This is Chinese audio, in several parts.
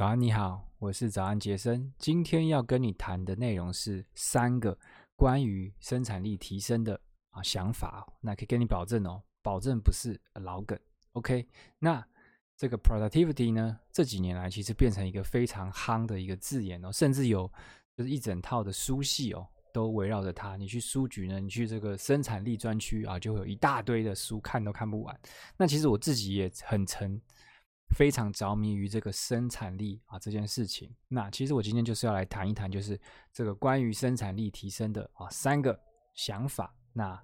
早安，你好，我是早安杰森。今天要跟你谈的内容是三个关于生产力提升的啊想法，那可以跟你保证哦，保证不是老梗。OK，那这个 productivity 呢，这几年来其实变成一个非常夯的一个字眼哦，甚至有就是一整套的书系哦，都围绕着它。你去书局呢，你去这个生产力专区啊，就会有一大堆的书，看都看不完。那其实我自己也很沉。非常着迷于这个生产力啊这件事情，那其实我今天就是要来谈一谈，就是这个关于生产力提升的啊三个想法。那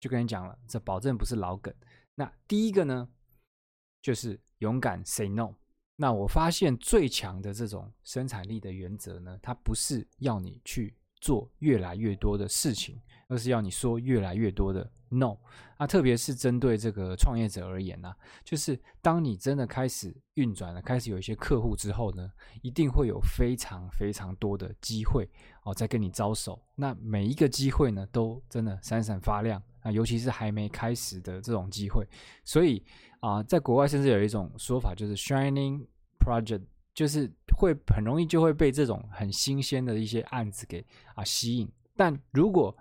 就跟你讲了，这保证不是老梗。那第一个呢，就是勇敢 say no。那我发现最强的这种生产力的原则呢，它不是要你去做越来越多的事情，而是要你说越来越多的。no，啊，特别是针对这个创业者而言呢、就是当你真的开始运转了，开始有一些客户之后呢，一定会有非常非常多的机会哦，在跟你招手。那每一个机会呢，都真的闪闪发亮啊，尤其是还没开始的这种机会。所以啊，在国外甚至有一种说法，就是 shining project，就是会很容易就会被这种很新鲜的一些案子给啊吸引。但如果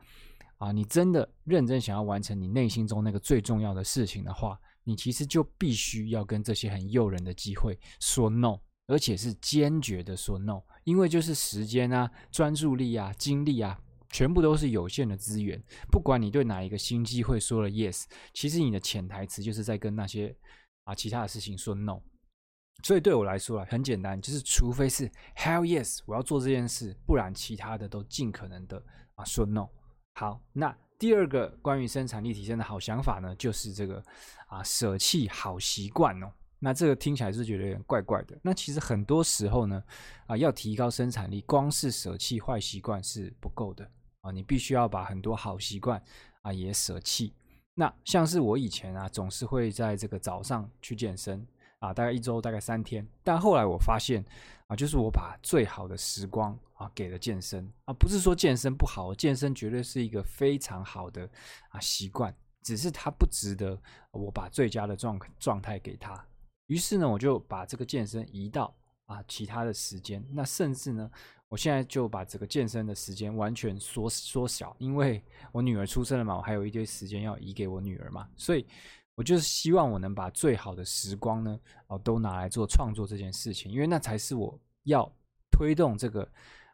啊，你真的认真想要完成你内心中那个最重要的事情的话，你其实就必须要跟这些很诱人的机会说 no，而且是坚决的说 no，因为就是时间啊、专注力啊、精力啊，全部都是有限的资源。不管你对哪一个新机会说了 yes，其实你的潜台词就是在跟那些啊其他的事情说 no。所以对我来说啊，很简单，就是除非是 hell yes，我要做这件事，不然其他的都尽可能的啊说 no。好，那第二个关于生产力提升的好想法呢，就是这个啊，舍弃好习惯哦。那这个听起来是觉得有点怪怪的。那其实很多时候呢，啊，要提高生产力，光是舍弃坏习惯是不够的啊，你必须要把很多好习惯啊也舍弃。那像是我以前啊，总是会在这个早上去健身。啊，大概一周大概三天，但后来我发现啊，就是我把最好的时光啊给了健身啊，不是说健身不好，健身绝对是一个非常好的啊习惯，只是它不值得我把最佳的状状态给他。于是呢，我就把这个健身移到啊其他的时间，那甚至呢，我现在就把这个健身的时间完全缩缩小，因为我女儿出生了嘛，我还有一堆时间要移给我女儿嘛，所以。我就是希望我能把最好的时光呢，哦，都拿来做创作这件事情，因为那才是我要推动这个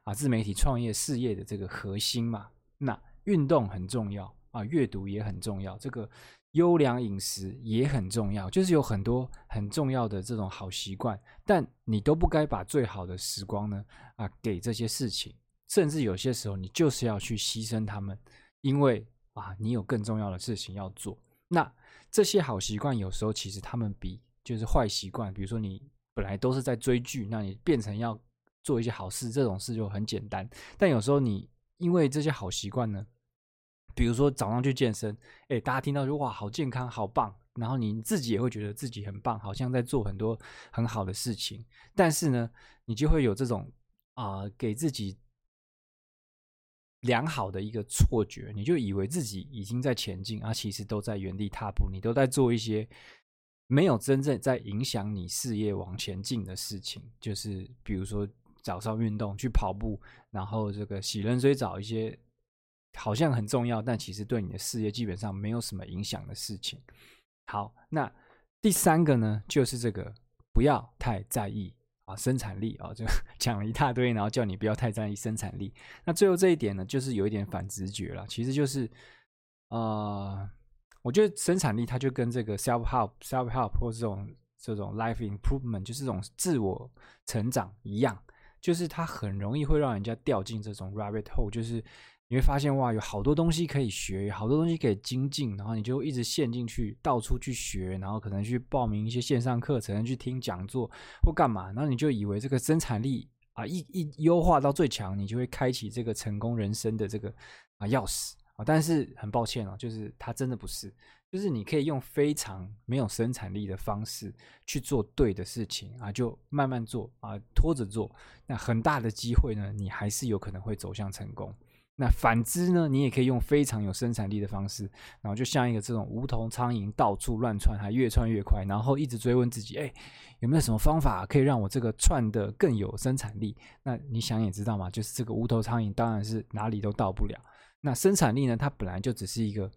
啊自媒体创业事业的这个核心嘛。那运动很重要啊，阅读也很重要，这个优良饮食也很重要，就是有很多很重要的这种好习惯，但你都不该把最好的时光呢啊给这些事情，甚至有些时候你就是要去牺牲他们，因为啊你有更重要的事情要做。那这些好习惯有时候其实他们比就是坏习惯，比如说你本来都是在追剧，那你变成要做一些好事，这种事就很简单。但有时候你因为这些好习惯呢，比如说早上去健身，诶，大家听到就哇，好健康，好棒，然后你自己也会觉得自己很棒，好像在做很多很好的事情。但是呢，你就会有这种啊、给自己。良好的一个错觉，你就以为自己已经在前进，而其实都在原地踏步。你都在做一些没有真正在影响你事业往前进的事情，就是比如说早上运动、去跑步，然后这个洗冷水澡，一些好像很重要，但其实对你的事业基本上没有什么影响的事情。好，那第三个呢，就是这个不要太在意。啊，生产力啊，就 讲了一大堆，然后叫你不要太在意生产力。那最后这一点呢，就是有一点反直觉了。其实就是，啊、我觉得生产力它就跟这个 self help、self help 或这种这种 life improvement，就是这种自我成长一样，就是它很容易会让人家掉进这种 rabbit hole，就是。你会发现哇，有好多东西可以学，好多东西可以精进，然后你就一直陷进去，到处去学，然后可能去报名一些线上课程，去听讲座或干嘛，然后你就以为这个生产力啊一一优化到最强，你就会开启这个成功人生的这个啊钥匙啊。但是很抱歉哦，就是它真的不是，就是你可以用非常没有生产力的方式去做对的事情啊，就慢慢做啊，拖着做，那很大的机会呢，你还是有可能会走向成功。那反之呢，你也可以用非常有生产力的方式，然后就像一个这种无头苍蝇到处乱窜，还越窜越快，然后一直追问自己，哎，有没有什么方法可以让我这个窜得更有生产力？那你想也知道嘛，就是这个无头苍蝇当然是哪里都到不了。那生产力呢，它本来就只是一个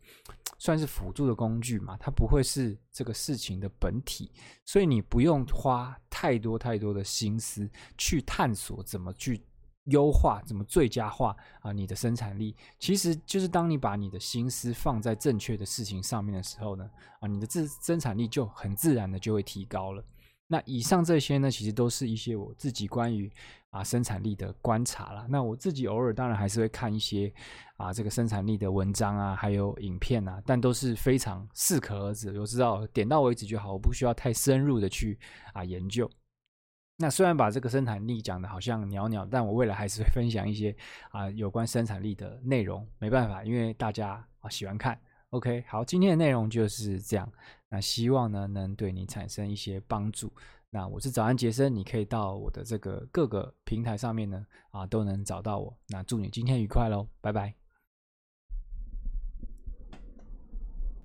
算是辅助的工具嘛，它不会是这个事情的本体，所以你不用花太多太多的心思去探索怎么去。优化怎么最佳化啊？你的生产力其实就是当你把你的心思放在正确的事情上面的时候呢，啊，你的自生产力就很自然的就会提高了。那以上这些呢，其实都是一些我自己关于啊生产力的观察啦。那我自己偶尔当然还是会看一些啊这个生产力的文章啊，还有影片啊，但都是非常适可而止，我知道点到为止就好，我不需要太深入的去啊研究。那虽然把这个生产力讲的好像袅袅，但我未来还是会分享一些啊有关生产力的内容。没办法，因为大家啊喜欢看。OK，好，今天的内容就是这样。那希望呢能对你产生一些帮助。那我是早安杰森，你可以到我的这个各个平台上面呢啊都能找到我。那祝你今天愉快喽，拜拜。